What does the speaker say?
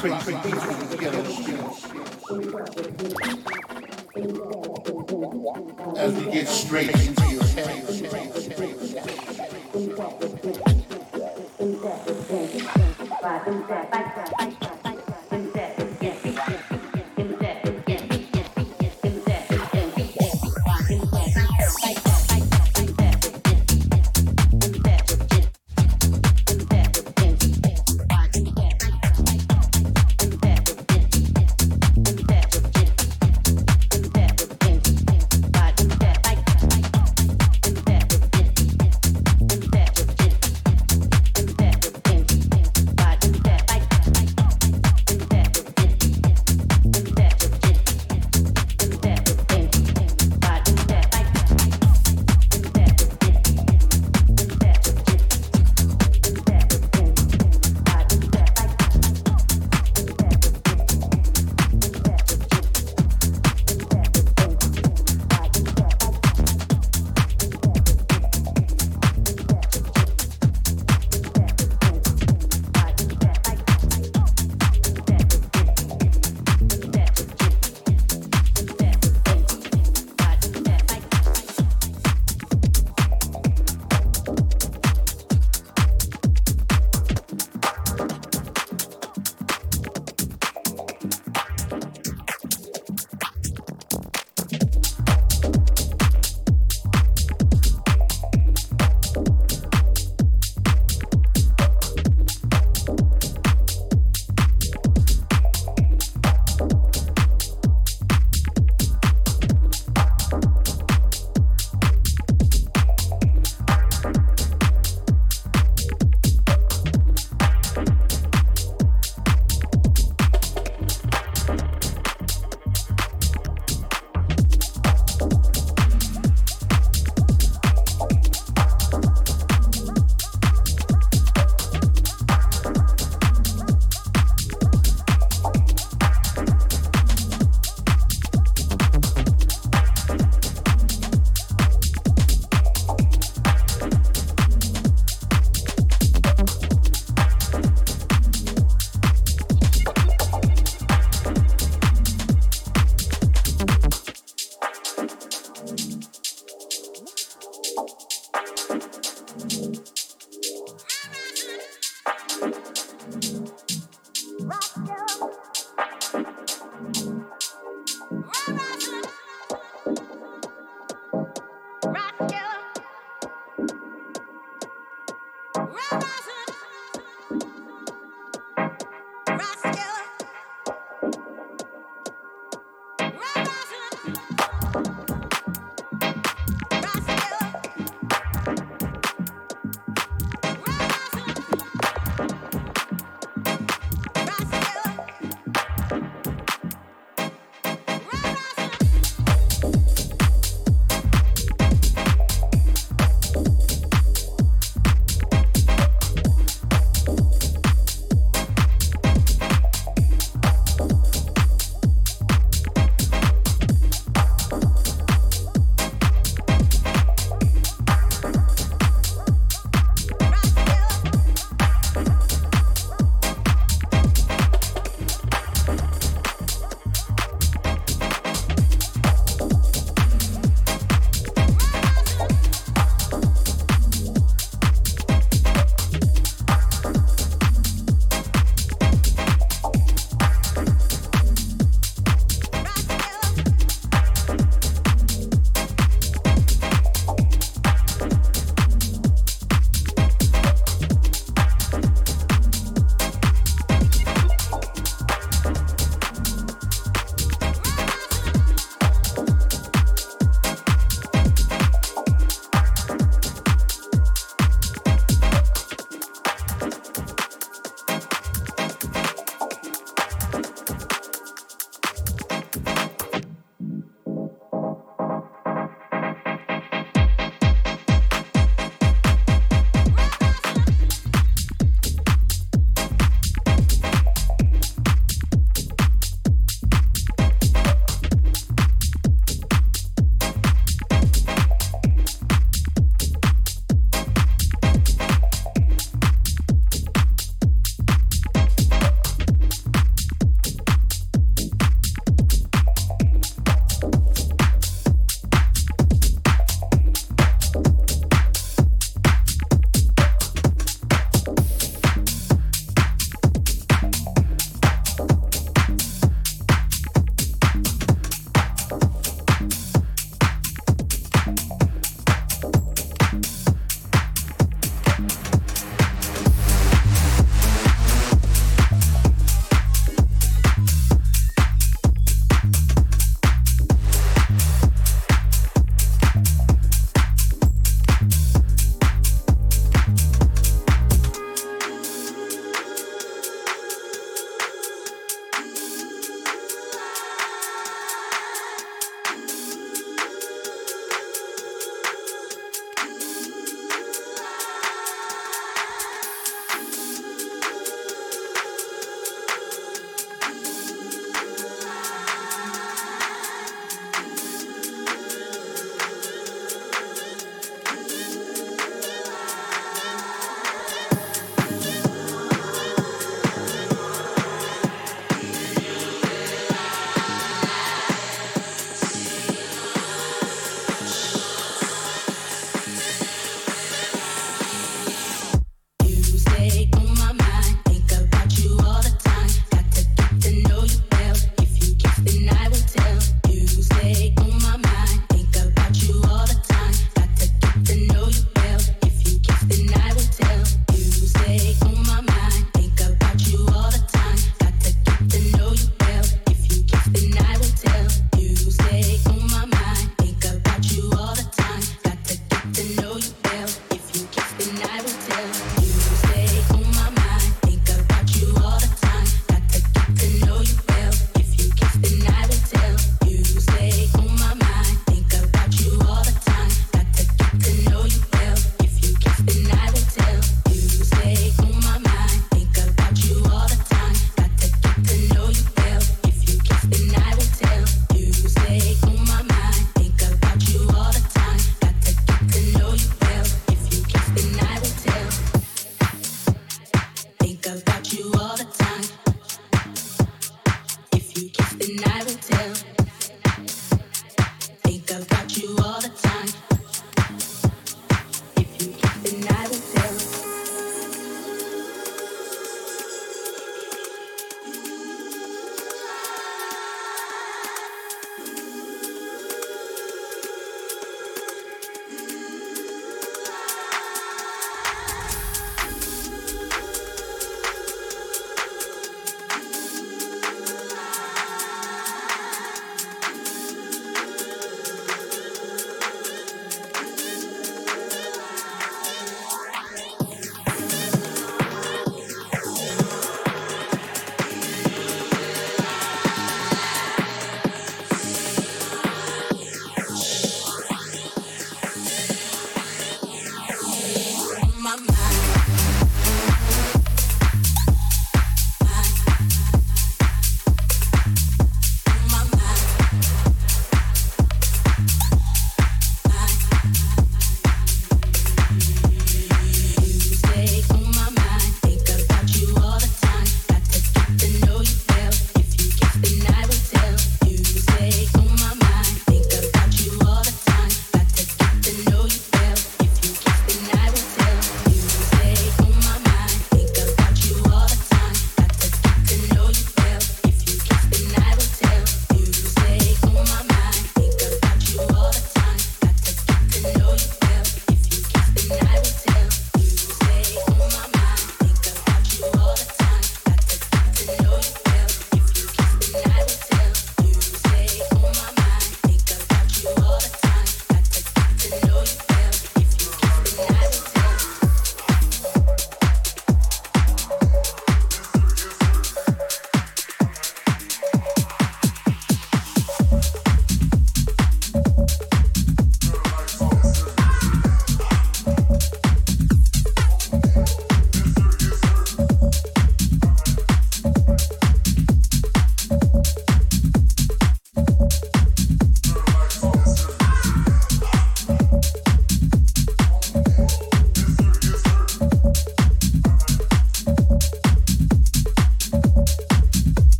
Rocking